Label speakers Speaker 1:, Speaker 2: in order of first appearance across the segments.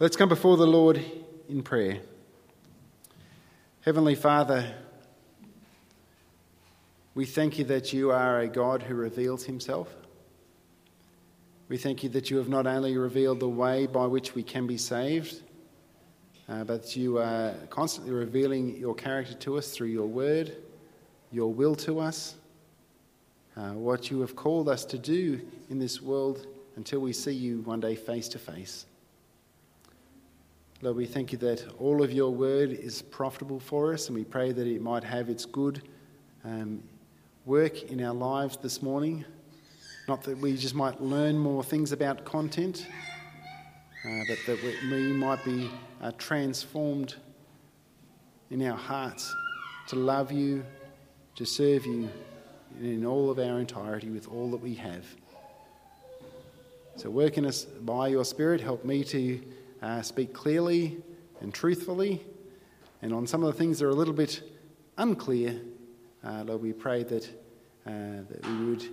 Speaker 1: Let's come before the Lord in prayer. Heavenly Father, we thank you that you are a God who reveals himself. We thank you that you have not only revealed the way by which we can be saved, uh, but you are constantly revealing your character to us through your word, your will to us, uh, what you have called us to do in this world until we see you one day face to face. Lord, we thank you that all of your word is profitable for us, and we pray that it might have its good um, work in our lives this morning. Not that we just might learn more things about content, uh, but that we might be uh, transformed in our hearts to love you, to serve you in all of our entirety with all that we have. So, work in us by your Spirit. Help me to uh, speak clearly and truthfully. And on some of the things that are a little bit unclear, uh, Lord, we pray that, uh, that we would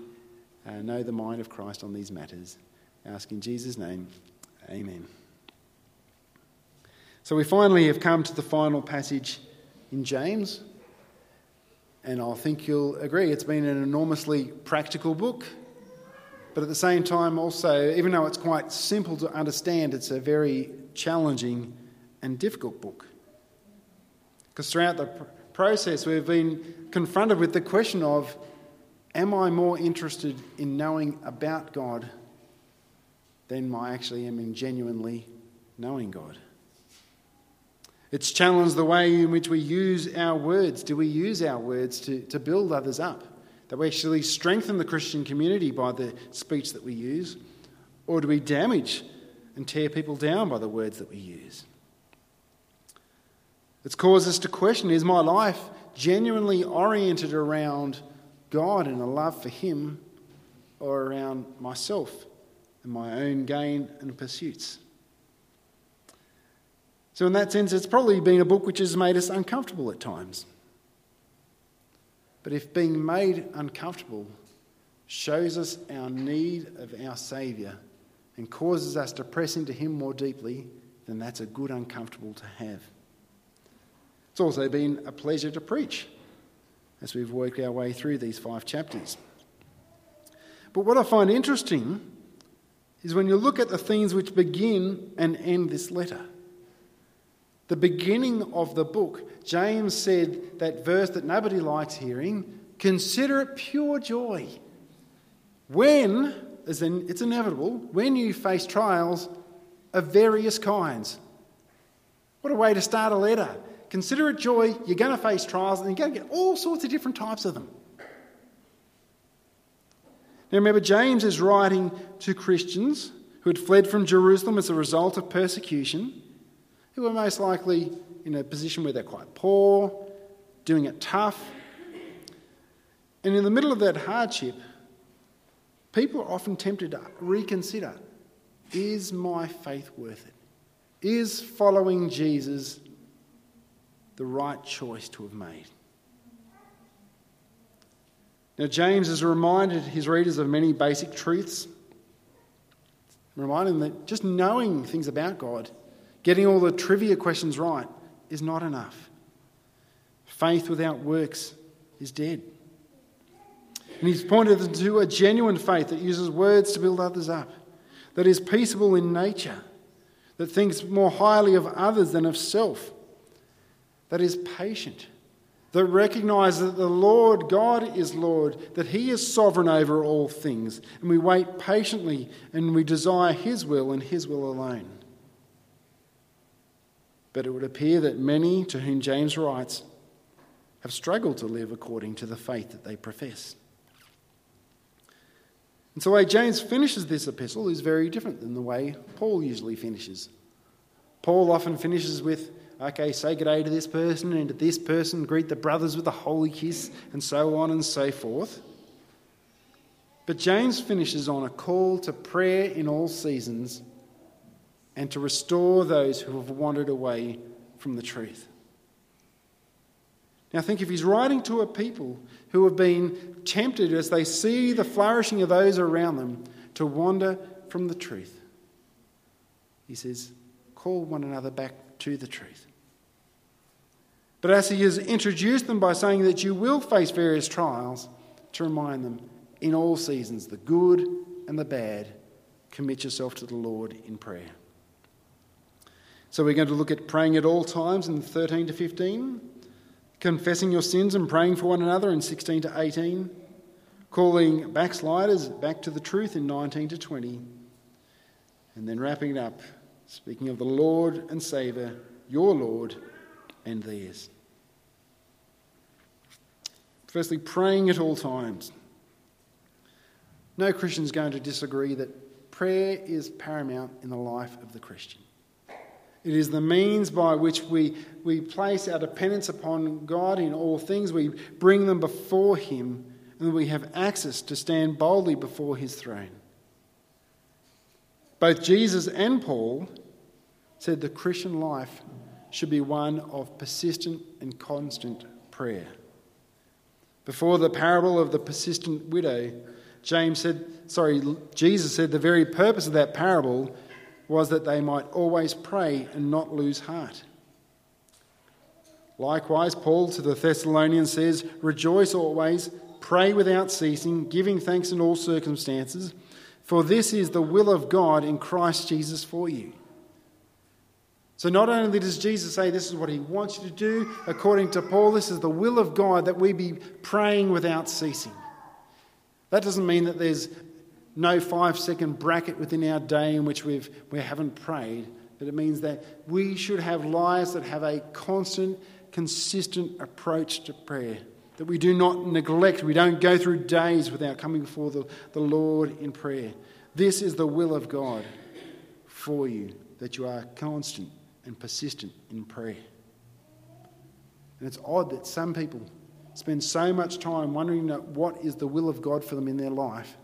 Speaker 1: uh, know the mind of Christ on these matters. I ask in Jesus' name, amen. So we finally have come to the final passage in James. And I think you'll agree it's been an enormously practical book. But at the same time, also, even though it's quite simple to understand, it's a very challenging and difficult book. Because throughout the process, we've been confronted with the question of Am I more interested in knowing about God than I actually am in genuinely knowing God? It's challenged the way in which we use our words. Do we use our words to, to build others up? That we actually strengthen the Christian community by the speech that we use? Or do we damage and tear people down by the words that we use. It's caused us to question is my life genuinely oriented around God and a love for Him or around myself and my own gain and pursuits? So, in that sense, it's probably been a book which has made us uncomfortable at times. But if being made uncomfortable shows us our need of our Saviour and causes us to press into Him more deeply, then that's a good uncomfortable to have. It's also been a pleasure to preach as we've worked our way through these five chapters. But what I find interesting is when you look at the things which begin and end this letter. The beginning of the book, James said that verse that nobody likes hearing consider it pure joy. When as in, it's inevitable when you face trials of various kinds. What a way to start a letter. Consider it joy, you're going to face trials, and you're going to get all sorts of different types of them. Now remember, James is writing to Christians who had fled from Jerusalem as a result of persecution, who were most likely in a position where they're quite poor, doing it tough. And in the middle of that hardship, People are often tempted to reconsider is my faith worth it? Is following Jesus the right choice to have made? Now, James has reminded his readers of many basic truths, reminding them that just knowing things about God, getting all the trivia questions right, is not enough. Faith without works is dead. And he's pointed them to a genuine faith that uses words to build others up, that is peaceable in nature, that thinks more highly of others than of self, that is patient, that recognizes that the Lord God is Lord, that He is sovereign over all things, and we wait patiently and we desire His will and His will alone. But it would appear that many to whom James writes have struggled to live according to the faith that they profess. And so the way James finishes this epistle is very different than the way Paul usually finishes. Paul often finishes with, okay, say good day to this person and to this person, greet the brothers with a holy kiss, and so on and so forth. But James finishes on a call to prayer in all seasons and to restore those who have wandered away from the truth. Now, think if he's writing to a people who have been tempted as they see the flourishing of those around them to wander from the truth, he says, call one another back to the truth. But as he has introduced them by saying that you will face various trials, to remind them in all seasons, the good and the bad, commit yourself to the Lord in prayer. So we're going to look at praying at all times in 13 to 15, confessing your sins and praying for one another in 16 to 18, calling backsliders back to the truth in 19 to 20, and then wrapping it up, speaking of the Lord and Saviour, your Lord and theirs. Firstly, praying at all times. No Christian is going to disagree that prayer is paramount in the life of the Christian. It is the means by which we, we place our dependence upon God in all things. We bring them before Him, and we have access to stand boldly before His throne. Both Jesus and Paul said the Christian life should be one of persistent and constant prayer. Before the parable of the persistent widow, James said, sorry, Jesus said the very purpose of that parable was that they might always pray and not lose heart. Likewise, Paul to the Thessalonians says, Rejoice always, pray without ceasing, giving thanks in all circumstances, for this is the will of God in Christ Jesus for you. So, not only does Jesus say this is what he wants you to do, according to Paul, this is the will of God that we be praying without ceasing. That doesn't mean that there's no five second bracket within our day in which we've, we haven't prayed, but it means that we should have lives that have a constant, consistent approach to prayer. That we do not neglect, we don't go through days without coming before the, the Lord in prayer. This is the will of God for you, that you are constant and persistent in prayer. And it's odd that some people spend so much time wondering what is the will of God for them in their life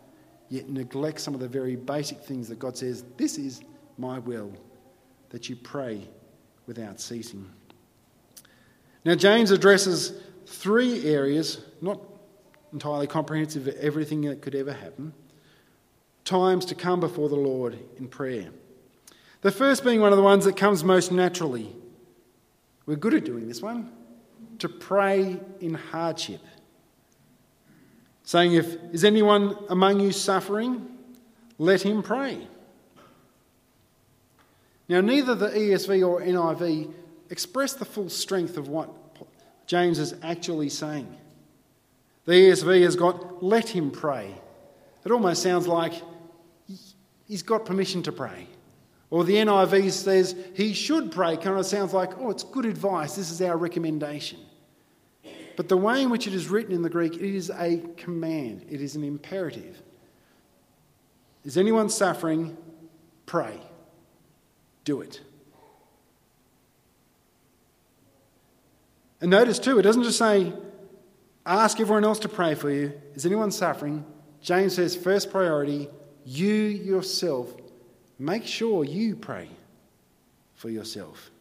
Speaker 1: yet neglect some of the very basic things that God says, This is my will, that you pray without ceasing. Now, James addresses three areas, not entirely comprehensive of everything that could ever happen, times to come before the Lord in prayer. The first being one of the ones that comes most naturally. We're good at doing this one to pray in hardship saying, If is anyone among you suffering, let him pray. Now, neither the ESV or NIV express the full strength of what James is actually saying. The ESV has got, let him pray. It almost sounds like he's got permission to pray. Or the NIV says he should pray, kind of sounds like, oh, it's good advice, this is our recommendation. But the way in which it is written in the Greek, it is a command, it is an imperative. Is anyone suffering? Pray. Do it. And notice too, it doesn't just say, ask everyone else to pray for you. Is anyone suffering? James says, first priority, you yourself, make sure you pray for yourself.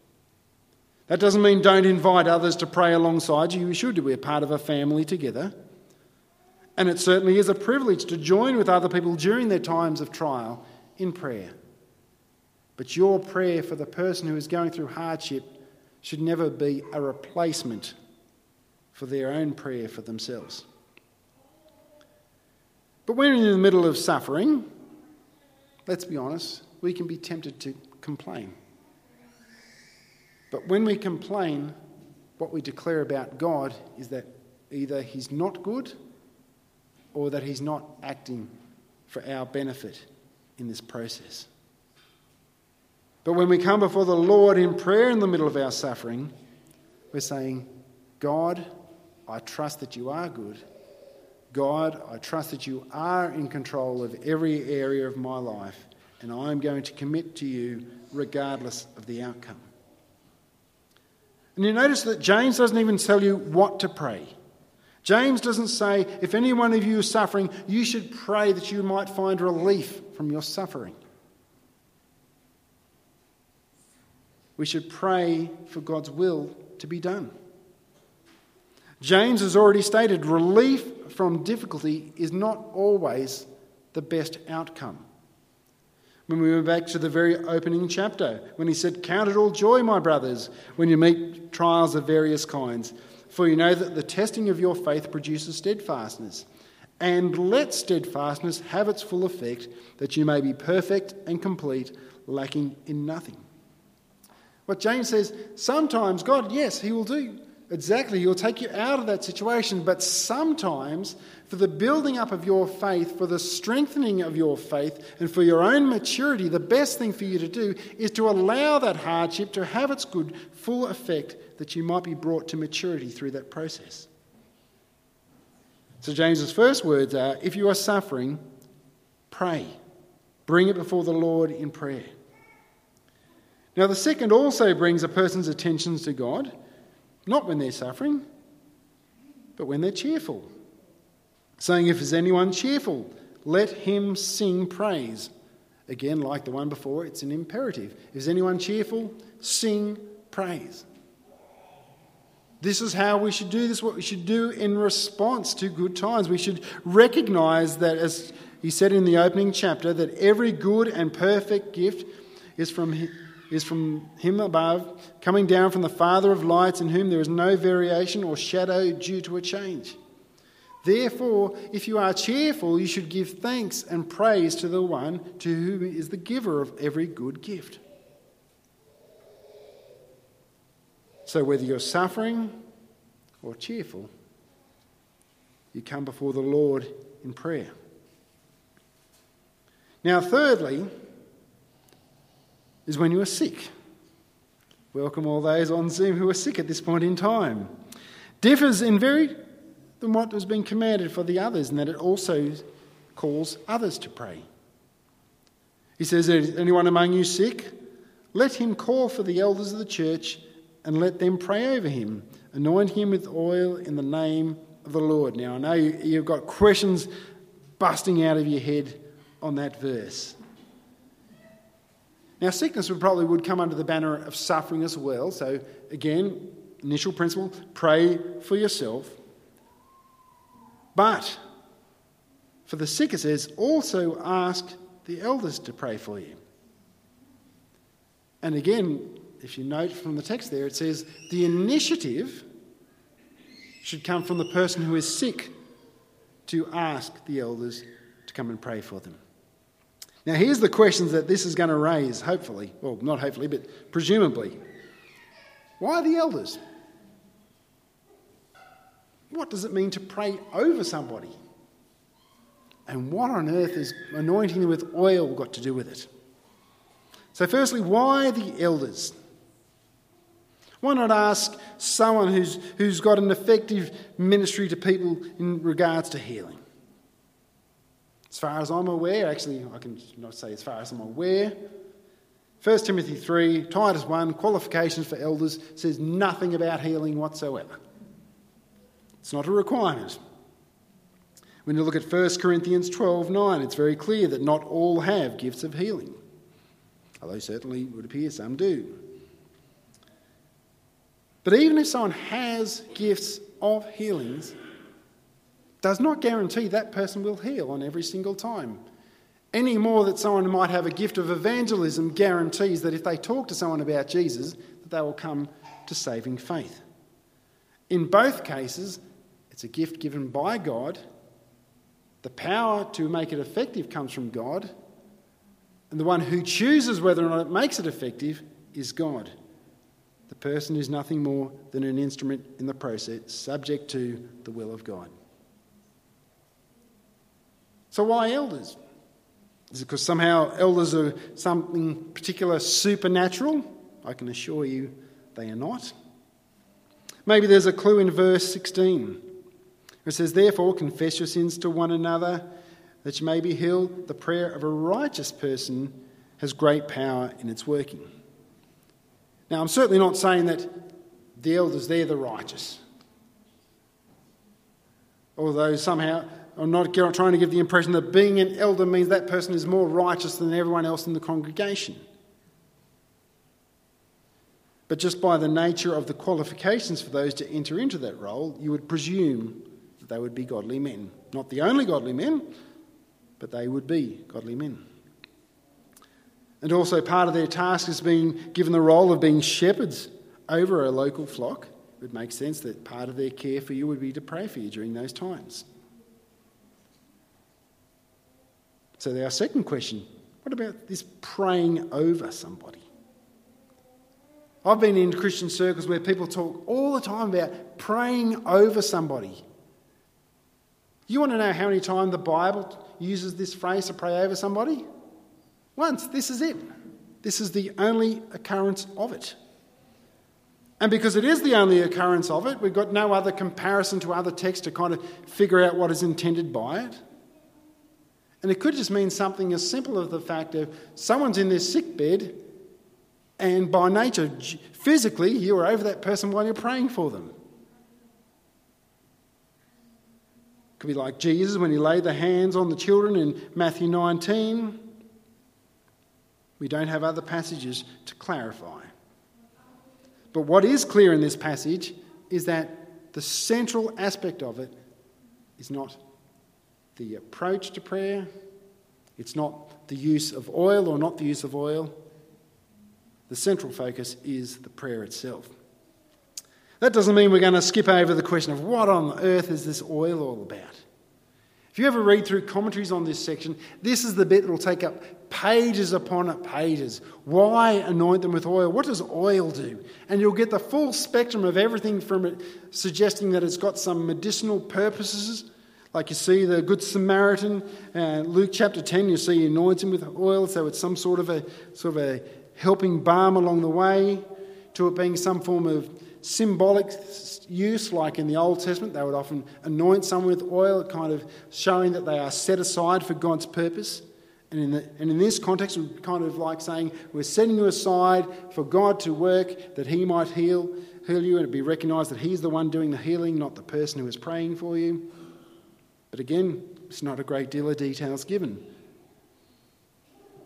Speaker 1: That doesn't mean don't invite others to pray alongside you. You should. We're part of a family together. And it certainly is a privilege to join with other people during their times of trial in prayer. But your prayer for the person who is going through hardship should never be a replacement for their own prayer for themselves. But when in the middle of suffering, let's be honest, we can be tempted to complain. But when we complain, what we declare about God is that either He's not good or that He's not acting for our benefit in this process. But when we come before the Lord in prayer in the middle of our suffering, we're saying, God, I trust that you are good. God, I trust that you are in control of every area of my life, and I'm going to commit to you regardless of the outcome. And you notice that James doesn't even tell you what to pray. James doesn't say, if any one of you is suffering, you should pray that you might find relief from your suffering. We should pray for God's will to be done. James has already stated relief from difficulty is not always the best outcome. When we went back to the very opening chapter, when he said, Count it all joy, my brothers, when you meet trials of various kinds, for you know that the testing of your faith produces steadfastness. And let steadfastness have its full effect, that you may be perfect and complete, lacking in nothing. What James says, sometimes God, yes, He will do exactly, He'll take you out of that situation, but sometimes for the building up of your faith, for the strengthening of your faith, and for your own maturity, the best thing for you to do is to allow that hardship to have its good, full effect that you might be brought to maturity through that process. So, James's first words are if you are suffering, pray. Bring it before the Lord in prayer. Now, the second also brings a person's attentions to God, not when they're suffering, but when they're cheerful saying, If is anyone cheerful, let him sing praise. Again, like the one before, it's an imperative. If is anyone cheerful? Sing praise. This is how we should do this, what we should do in response to good times. We should recognize that, as he said in the opening chapter, that every good and perfect gift is from, is from him above, coming down from the Father of lights, in whom there is no variation or shadow due to a change. Therefore, if you are cheerful, you should give thanks and praise to the one to whom is the giver of every good gift. So, whether you're suffering or cheerful, you come before the Lord in prayer. Now, thirdly, is when you are sick. Welcome all those on Zoom who are sick at this point in time. Differs in very than what has been commanded for the others, and that it also calls others to pray. He says, Is anyone among you sick? Let him call for the elders of the church and let them pray over him, anoint him with oil in the name of the Lord. Now, I know you've got questions busting out of your head on that verse. Now, sickness would probably would come under the banner of suffering as well. So, again, initial principle pray for yourself. But for the sick, it says, also ask the elders to pray for you. And again, if you note from the text there, it says the initiative should come from the person who is sick to ask the elders to come and pray for them. Now, here's the questions that this is going to raise, hopefully. Well, not hopefully, but presumably. Why the elders? What does it mean to pray over somebody? And what on earth is anointing them with oil got to do with it? So, firstly, why the elders? Why not ask someone who's, who's got an effective ministry to people in regards to healing? As far as I'm aware, actually, I can not say as far as I'm aware, 1 Timothy 3, Titus 1, qualifications for elders says nothing about healing whatsoever. It's not a requirement. When you look at 1 Corinthians 12 9, it's very clear that not all have gifts of healing, although certainly it would appear some do. But even if someone has gifts of healings, does not guarantee that person will heal on every single time. Any more that someone might have a gift of evangelism guarantees that if they talk to someone about Jesus, that they will come to saving faith. In both cases, it's a gift given by God. The power to make it effective comes from God. And the one who chooses whether or not it makes it effective is God. The person is nothing more than an instrument in the process, subject to the will of God. So, why elders? Is it because somehow elders are something particular supernatural? I can assure you they are not. Maybe there's a clue in verse 16. It says, Therefore, confess your sins to one another that you may be healed. The prayer of a righteous person has great power in its working. Now, I'm certainly not saying that the elders, they're the righteous. Although somehow I'm not trying to give the impression that being an elder means that person is more righteous than everyone else in the congregation. But just by the nature of the qualifications for those to enter into that role, you would presume that they would be godly men. Not the only godly men, but they would be godly men. And also, part of their task is being given the role of being shepherds over a local flock. It would make sense that part of their care for you would be to pray for you during those times. So, our second question what about this praying over somebody? I've been in Christian circles where people talk all the time about praying over somebody. You want to know how many times the Bible uses this phrase to pray over somebody? Once. This is it. This is the only occurrence of it. And because it is the only occurrence of it, we've got no other comparison to other texts to kind of figure out what is intended by it. And it could just mean something as simple as the fact of someone's in their sick bed and by nature, physically, you are over that person while you're praying for them. Could be like Jesus when he laid the hands on the children in Matthew 19. We don't have other passages to clarify. But what is clear in this passage is that the central aspect of it is not the approach to prayer, it's not the use of oil or not the use of oil the central focus is the prayer itself. That doesn't mean we're going to skip over the question of what on earth is this oil all about. If you ever read through commentaries on this section, this is the bit that will take up pages upon pages. Why anoint them with oil? What does oil do? And you'll get the full spectrum of everything from it suggesting that it's got some medicinal purposes, like you see the Good Samaritan, uh, Luke chapter 10, you see he anoints him with oil, so it's some sort of a sort of a helping balm along the way, to it being some form of symbolic use, like in the Old Testament, they would often anoint someone with oil, kind of showing that they are set aside for God's purpose. And in, the, and in this context, we're kind of like saying, we're setting you aside for God to work that He might heal, heal you, and it be recognised that He's the one doing the healing, not the person who is praying for you. But again, it's not a great deal of details given.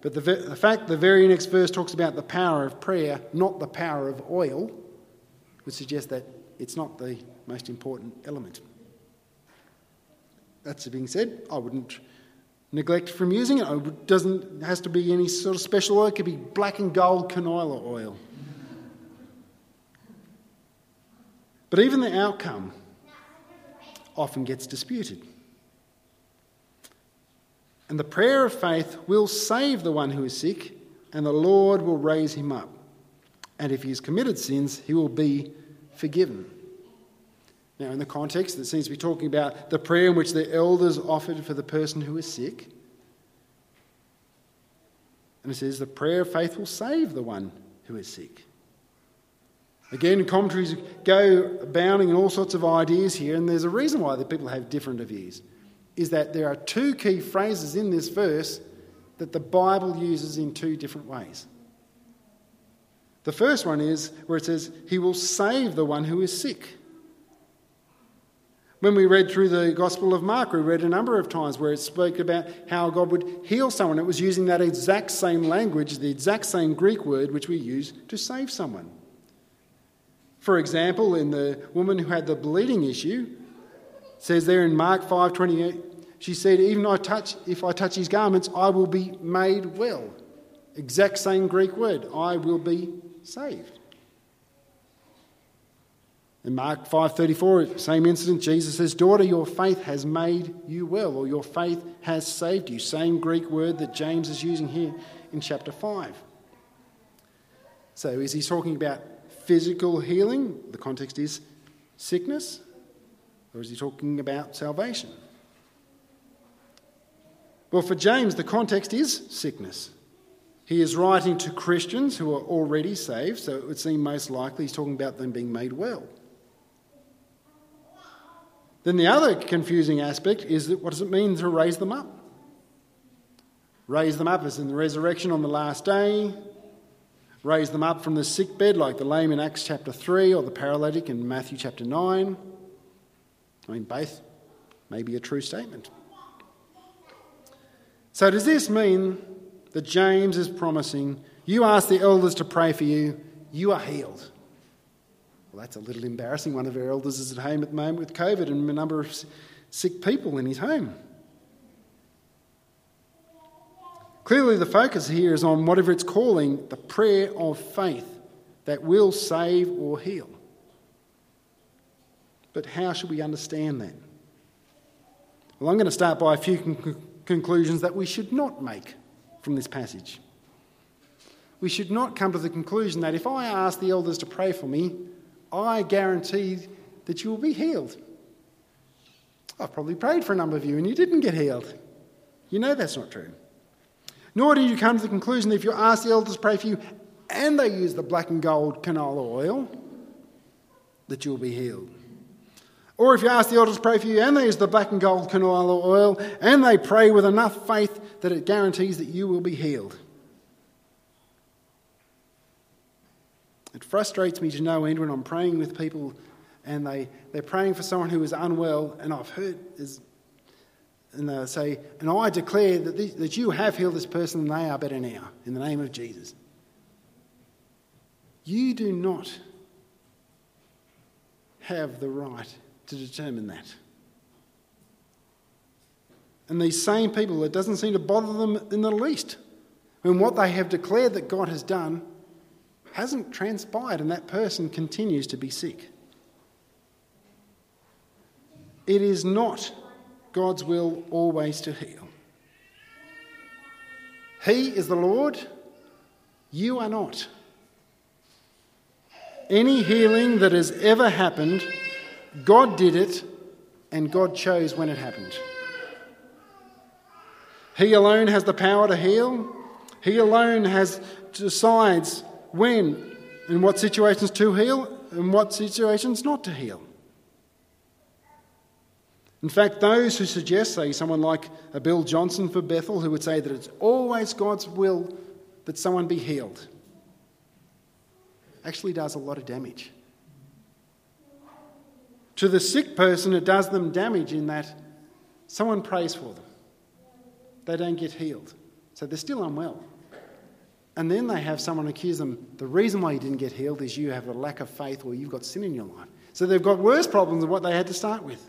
Speaker 1: But the, the fact the very next verse talks about the power of prayer, not the power of oil, would suggest that it's not the most important element. That's being said, I wouldn't neglect from using it. It doesn't has to be any sort of special oil. It could be black and gold canola oil. But even the outcome often gets disputed. And the prayer of faith will save the one who is sick, and the Lord will raise him up. And if he has committed sins, he will be forgiven. Now, in the context, it seems to be talking about the prayer in which the elders offered for the person who is sick. And it says, the prayer of faith will save the one who is sick. Again, commentaries go abounding in all sorts of ideas here, and there's a reason why the people have different views is that there are two key phrases in this verse that the Bible uses in two different ways. The first one is where it says, He will save the one who is sick. When we read through the Gospel of Mark, we read a number of times where it spoke about how God would heal someone. It was using that exact same language, the exact same Greek word which we use to save someone. For example, in the woman who had the bleeding issue, says there in Mark 5:28, she said, "Even I touch, if I touch his garments, I will be made well." Exact same Greek word, I will be saved. In Mark 5:34, same incident, Jesus says, "Daughter, your faith has made you well," or "Your faith has saved you." Same Greek word that James is using here in chapter 5. So, is he talking about physical healing? The context is sickness. Or is he talking about salvation? Well, for James, the context is sickness. He is writing to Christians who are already saved, so it would seem most likely he's talking about them being made well. Then the other confusing aspect is that what does it mean to raise them up? Raise them up as in the resurrection on the last day, raise them up from the sick bed like the lame in Acts chapter 3 or the paralytic in Matthew chapter 9. I mean, both may be a true statement. So, does this mean that James is promising you ask the elders to pray for you, you are healed? Well, that's a little embarrassing. One of our elders is at home at the moment with COVID and a number of sick people in his home. Clearly, the focus here is on whatever it's calling the prayer of faith that will save or heal. But how should we understand that? Well, I'm going to start by a few con- conclusions that we should not make from this passage. We should not come to the conclusion that if I ask the elders to pray for me, I guarantee that you will be healed. I've probably prayed for a number of you and you didn't get healed. You know that's not true. Nor do you come to the conclusion that if you ask the elders to pray for you and they use the black and gold canola oil, that you'll be healed. Or if you ask the elders to pray for you and they use the black and gold canola oil and they pray with enough faith that it guarantees that you will be healed. It frustrates me to no end when I'm praying with people and they, they're praying for someone who is unwell, and I've heard, is, and they say, and I declare that, this, that you have healed this person and they are better now, in the name of Jesus. You do not have the right to determine that. And these same people, it doesn't seem to bother them in the least. When what they have declared that God has done hasn't transpired and that person continues to be sick. It is not God's will always to heal. He is the Lord, you are not. Any healing that has ever happened, God did it and God chose when it happened. He alone has the power to heal. He alone has decides when in what situations to heal and what situations not to heal. In fact, those who suggest, say, someone like a Bill Johnson for Bethel, who would say that it's always God's will that someone be healed, actually does a lot of damage. To the sick person, it does them damage in that someone prays for them. They don't get healed. So they're still unwell. And then they have someone accuse them, the reason why you didn't get healed is you have a lack of faith or you've got sin in your life. So they've got worse problems than what they had to start with.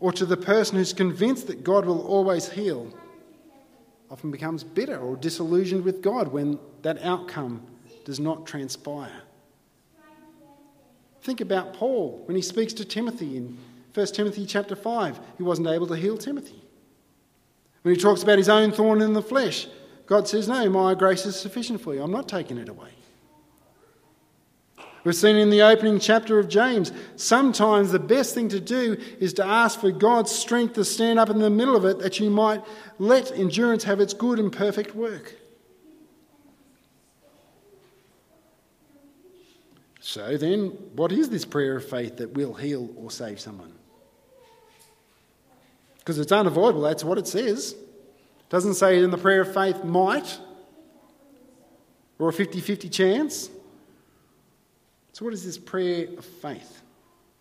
Speaker 1: Or to the person who's convinced that God will always heal, often becomes bitter or disillusioned with God when that outcome does not transpire. Think about Paul when he speaks to Timothy in 1 Timothy chapter 5. He wasn't able to heal Timothy. When he talks about his own thorn in the flesh, God says, No, my grace is sufficient for you. I'm not taking it away. We've seen in the opening chapter of James, sometimes the best thing to do is to ask for God's strength to stand up in the middle of it that you might let endurance have its good and perfect work. So then, what is this prayer of faith that will heal or save someone? Because it's unavoidable, that's what it says. It doesn't say in the prayer of faith might or a 50 50 chance. So, what is this prayer of faith?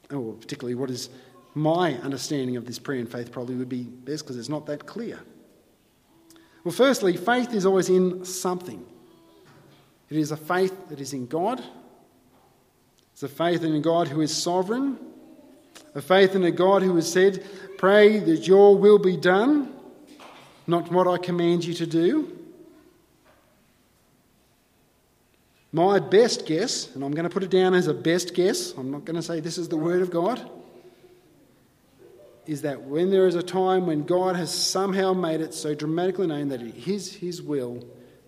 Speaker 1: Oh, or, particularly, what is my understanding of this prayer and faith probably would be best because it's not that clear. Well, firstly, faith is always in something. It is a faith that is in God. It's a faith in a God who is sovereign, a faith in a God who has said, Pray that your will be done, not what I command you to do. My best guess, and I'm going to put it down as a best guess, I'm not going to say this is the word of God, is that when there is a time when God has somehow made it so dramatically known that it is His will,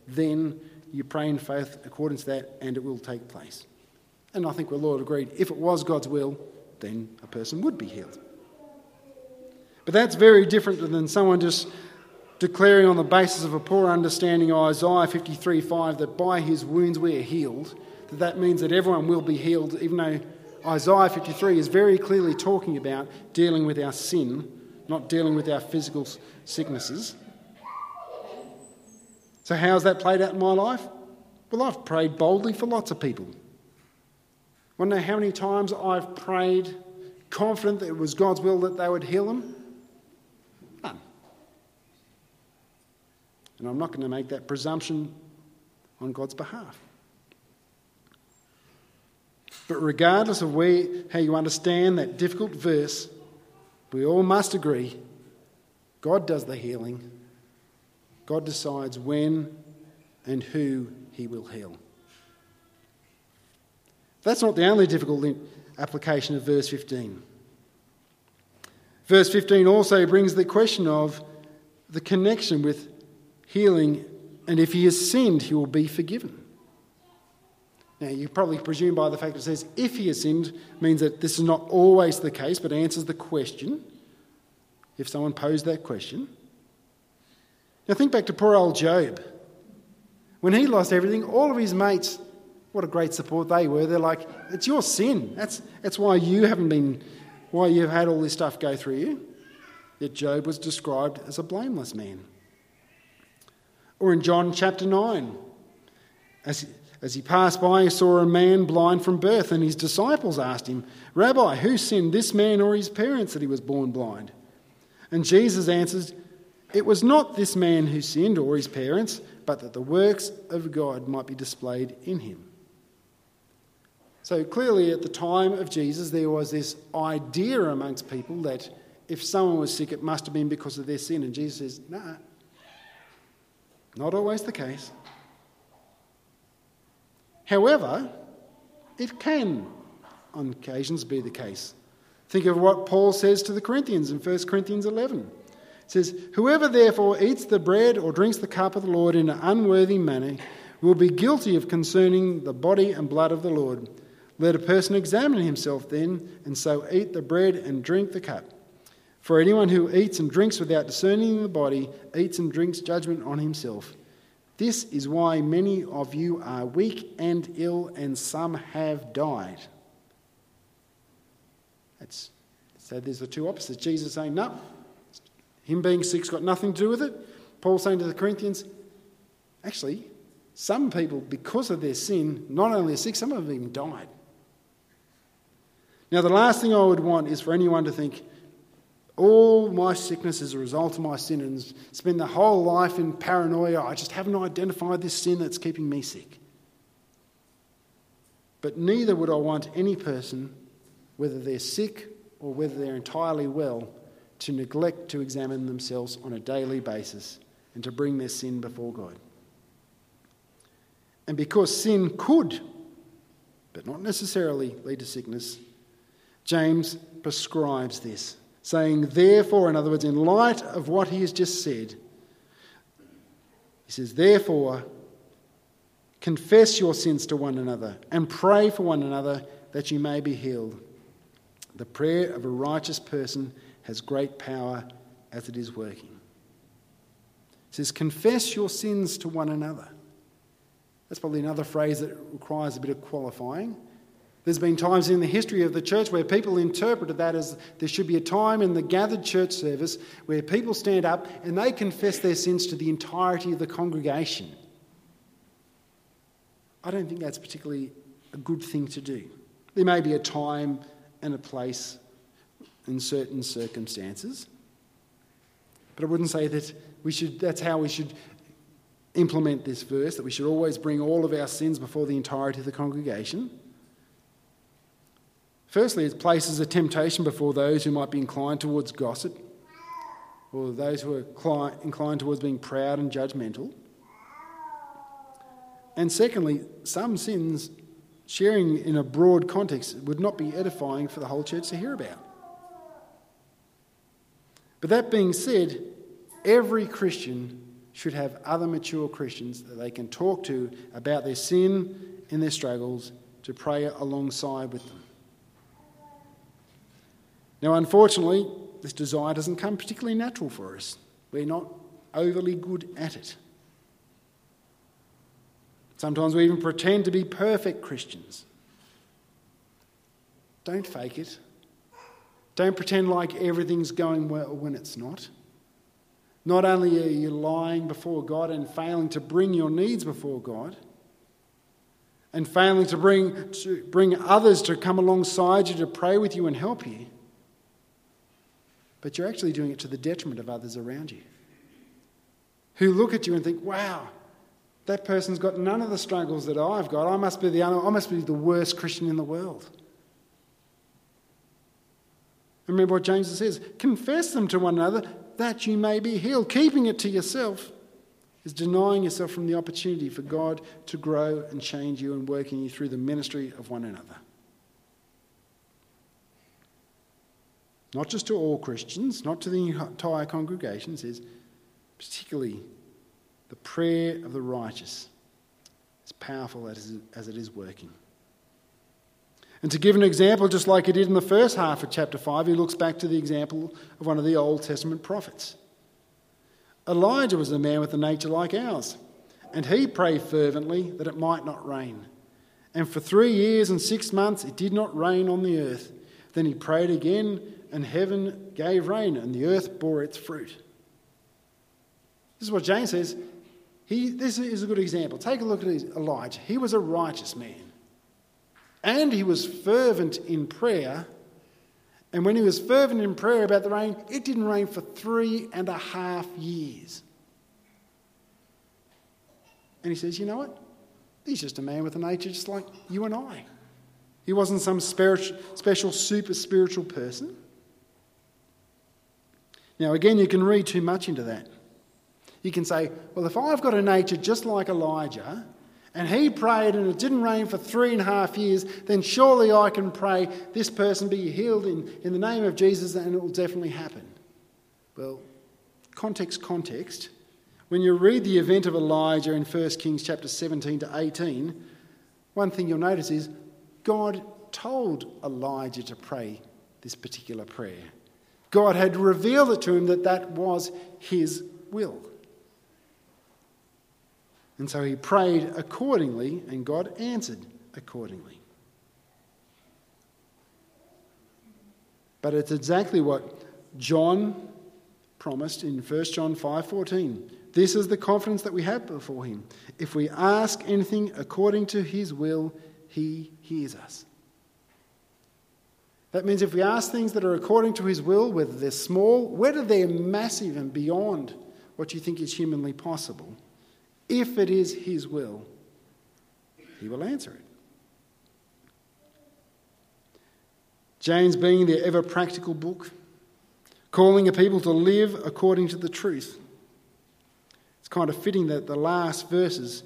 Speaker 1: then you pray in faith according to that and it will take place. And I think we're all agreed if it was God's will, then a person would be healed. But that's very different than someone just declaring on the basis of a poor understanding of Isaiah 53 5 that by his wounds we are healed, that that means that everyone will be healed, even though Isaiah 53 is very clearly talking about dealing with our sin, not dealing with our physical sicknesses. So, how's that played out in my life? Well, I've prayed boldly for lots of people. Know how many times I've prayed confident that it was God's will that they would heal them? And I'm not going to make that presumption on God's behalf. But regardless of where, how you understand that difficult verse, we all must agree God does the healing. God decides when and who he will heal. That's not the only difficult application of verse 15. Verse 15 also brings the question of the connection with healing, and if he has sinned, he will be forgiven. Now, you probably presume by the fact it says if he has sinned means that this is not always the case, but answers the question if someone posed that question. Now, think back to poor old Job. When he lost everything, all of his mates, what a great support they were. They're like, it's your sin. That's, that's why you haven't been, why you've had all this stuff go through you. Yet Job was described as a blameless man. Or in John chapter 9, as, as he passed by, he saw a man blind from birth, and his disciples asked him, Rabbi, who sinned, this man or his parents, that he was born blind? And Jesus answers, It was not this man who sinned or his parents, but that the works of God might be displayed in him. So clearly, at the time of Jesus, there was this idea amongst people that if someone was sick, it must have been because of their sin. And Jesus says, Nah, not always the case. However, it can on occasions be the case. Think of what Paul says to the Corinthians in 1 Corinthians 11. It says, Whoever therefore eats the bread or drinks the cup of the Lord in an unworthy manner will be guilty of concerning the body and blood of the Lord. Let a person examine himself then, and so eat the bread and drink the cup. For anyone who eats and drinks without discerning the body eats and drinks judgment on himself. This is why many of you are weak and ill, and some have died. That's, so there's the two opposites. Jesus saying, no, him being sick's got nothing to do with it. Paul saying to the Corinthians, actually, some people, because of their sin, not only are sick, some of them died. Now, the last thing I would want is for anyone to think, all my sickness is a result of my sin and spend the whole life in paranoia. I just haven't identified this sin that's keeping me sick. But neither would I want any person whether they're sick or whether they're entirely well, to neglect to examine themselves on a daily basis and to bring their sin before God. And because sin could, but not necessarily, lead to sickness, James prescribes this, saying, Therefore, in other words, in light of what he has just said, he says, Therefore, confess your sins to one another and pray for one another that you may be healed. The prayer of a righteous person has great power as it is working. It says, Confess your sins to one another. That's probably another phrase that requires a bit of qualifying. There's been times in the history of the church where people interpreted that as there should be a time in the gathered church service where people stand up and they confess their sins to the entirety of the congregation. I don't think that's particularly a good thing to do. There may be a time and a place in certain circumstances. But I wouldn't say that we should, that's how we should implement this verse, that we should always bring all of our sins before the entirety of the congregation. Firstly, it places a temptation before those who might be inclined towards gossip or those who are inclined towards being proud and judgmental. And secondly, some sins sharing in a broad context would not be edifying for the whole church to hear about. But that being said, every Christian should have other mature Christians that they can talk to about their sin and their struggles to pray alongside with them. Now, unfortunately, this desire doesn't come particularly natural for us. We're not overly good at it. Sometimes we even pretend to be perfect Christians. Don't fake it. Don't pretend like everything's going well when it's not. Not only are you lying before God and failing to bring your needs before God, and failing to bring, to bring others to come alongside you to pray with you and help you, but you're actually doing it to the detriment of others around you who look at you and think, wow, that person's got none of the struggles that I've got. I must be the, I must be the worst Christian in the world. Remember what James says confess them to one another, that you may be healed. Keeping it to yourself is denying yourself from the opportunity for God to grow and change you and working you through the ministry of one another. Not just to all Christians, not to the entire congregation, says particularly the prayer of the righteous as powerful as it is working. And to give an example, just like he did in the first half of chapter 5, he looks back to the example of one of the Old Testament prophets. Elijah was a man with a nature like ours, and he prayed fervently that it might not rain. And for three years and six months it did not rain on the earth. Then he prayed again, and heaven gave rain, and the earth bore its fruit. This is what James says. He, this is a good example. Take a look at Elijah. He was a righteous man. And he was fervent in prayer. And when he was fervent in prayer about the rain, it didn't rain for three and a half years. And he says, You know what? He's just a man with a nature just like you and I. He wasn't some special, super spiritual person. Now, again, you can read too much into that. You can say, well, if I've got a nature just like Elijah, and he prayed and it didn't rain for three and a half years, then surely I can pray this person be healed in, in the name of Jesus and it will definitely happen. Well, context, context. When you read the event of Elijah in 1 Kings chapter 17 to 18, one thing you'll notice is God told Elijah to pray this particular prayer. God had revealed it to him that that was his will. And so he prayed accordingly, and God answered accordingly. But it's exactly what John promised in 1 John 5:14. This is the confidence that we have before him. If we ask anything according to his will, he hears us. That means if we ask things that are according to his will, whether they're small, whether they're massive and beyond what you think is humanly possible, if it is His will, He will answer it. James, being the ever practical book, calling a people to live according to the truth. It's kind of fitting that the last verses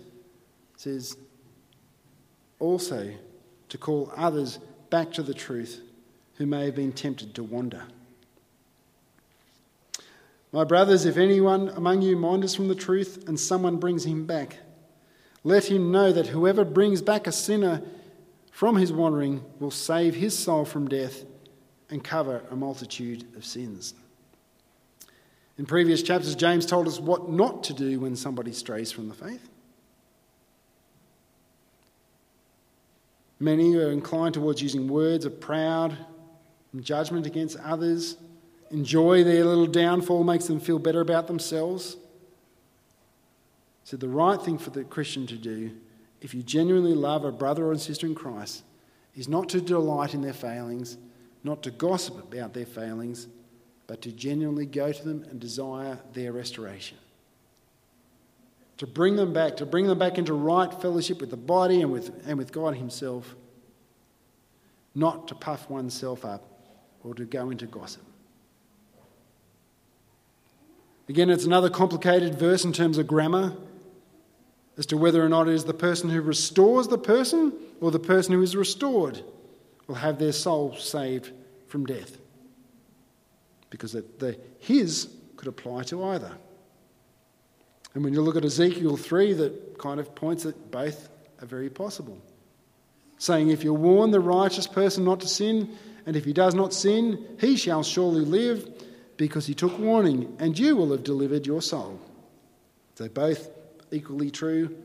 Speaker 1: says also to call others back to the truth who may have been tempted to wander. My brothers, if anyone among you wanders from the truth and someone brings him back, let him know that whoever brings back a sinner from his wandering will save his soul from death and cover a multitude of sins. In previous chapters, James told us what not to do when somebody strays from the faith. Many are inclined towards using words of proud and judgment against others enjoy their little downfall, makes them feel better about themselves. So, the right thing for the Christian to do, if you genuinely love a brother or a sister in Christ, is not to delight in their failings, not to gossip about their failings, but to genuinely go to them and desire their restoration. To bring them back, to bring them back into right fellowship with the body and with, and with God Himself, not to puff oneself up or to go into gossip. Again, it's another complicated verse in terms of grammar as to whether or not it is the person who restores the person or the person who is restored will have their soul saved from death. Because the his could apply to either. And when you look at Ezekiel 3, that kind of points that both are very possible. Saying, if you warn the righteous person not to sin, and if he does not sin, he shall surely live because he took warning, and you will have delivered your soul. So, both equally true.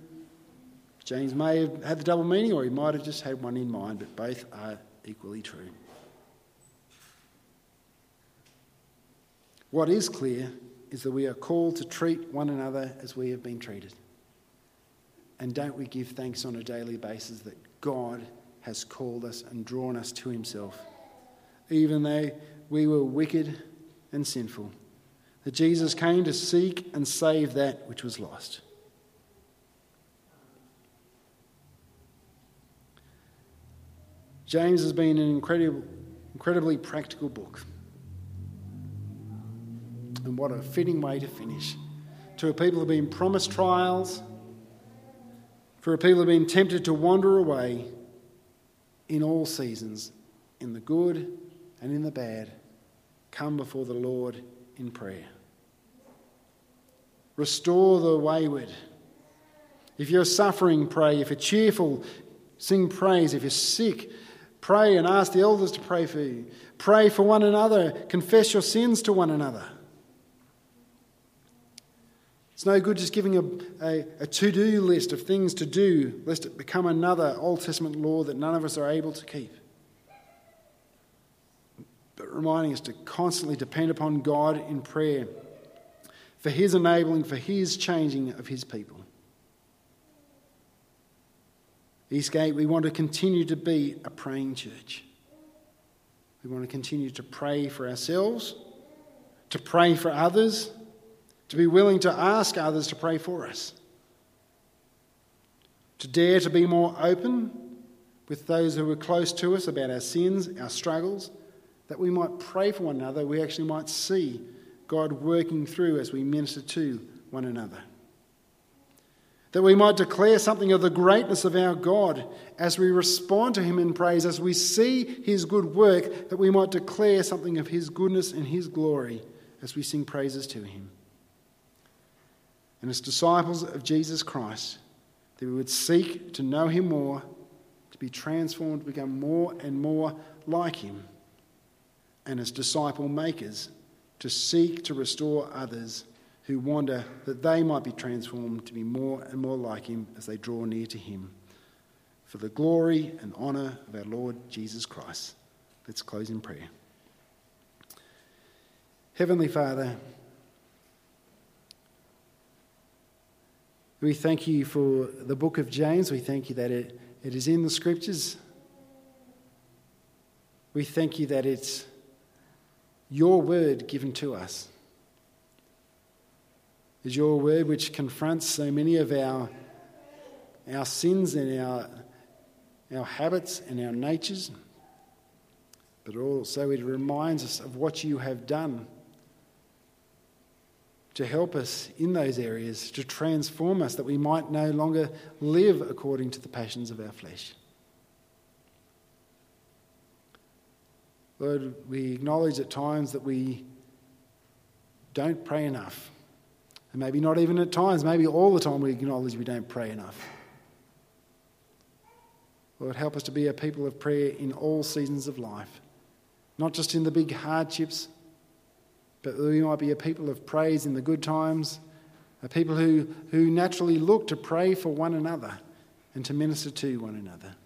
Speaker 1: James may have had the double meaning, or he might have just had one in mind, but both are equally true. What is clear is that we are called to treat one another as we have been treated. And don't we give thanks on a daily basis that God has called us and drawn us to Himself? Even though we were wicked and sinful, that Jesus came to seek and save that which was lost. James has been an incredible, incredibly practical book. And what a fitting way to finish. To a people who have been promised trials, for a people who have been tempted to wander away in all seasons, in the good and in the bad, come before the Lord in prayer. Restore the wayward. If you're suffering, pray. If you're cheerful, sing praise. If you're sick, pray and ask the elders to pray for you. Pray for one another. Confess your sins to one another. It's no good just giving a, a, a to do list of things to do, lest it become another Old Testament law that none of us are able to keep. But reminding us to constantly depend upon God in prayer for His enabling, for His changing of His people. Eastgate, we want to continue to be a praying church. We want to continue to pray for ourselves, to pray for others to be willing to ask others to pray for us, to dare to be more open with those who are close to us about our sins, our struggles, that we might pray for one another, we actually might see God working through as we minister to one another. That we might declare something of the greatness of our God as we respond to Him in praise, as we see His good work, that we might declare something of His goodness and His glory as we sing praises to Him and as disciples of Jesus Christ, that we would seek to know him more, to be transformed, to become more and more like him, and as disciple makers, to seek to restore others who wander that they might be transformed to be more and more like him as they draw near to him. For the glory and honour of our Lord Jesus Christ. Let's close in prayer. Heavenly Father, We thank you for the book of James. We thank you that it, it is in the scriptures. We thank you that it's your word given to us. Is your word which confronts so many of our, our sins and our, our habits and our natures, but also it reminds us of what you have done to help us in those areas, to transform us, that we might no longer live according to the passions of our flesh. Lord, we acknowledge at times that we don't pray enough. And maybe not even at times, maybe all the time we acknowledge we don't pray enough. Lord, help us to be a people of prayer in all seasons of life, not just in the big hardships but we might be a people of praise in the good times, a people who, who naturally look to pray for one another and to minister to one another.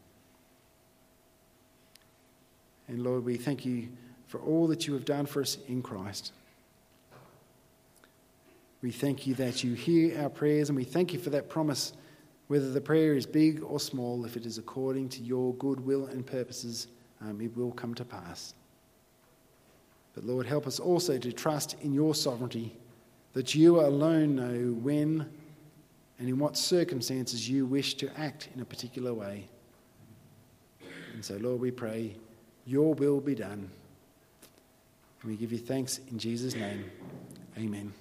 Speaker 1: And Lord, we thank you for all that you have done for us in Christ. We thank you that you hear our prayers, and we thank you for that promise, whether the prayer is big or small, if it is according to your good will and purposes, um, it will come to pass. But Lord, help us also to trust in your sovereignty, that you alone know when and in what circumstances you wish to act in a particular way. And so, Lord, we pray, your will be done. And we give you thanks in Jesus' name. Amen.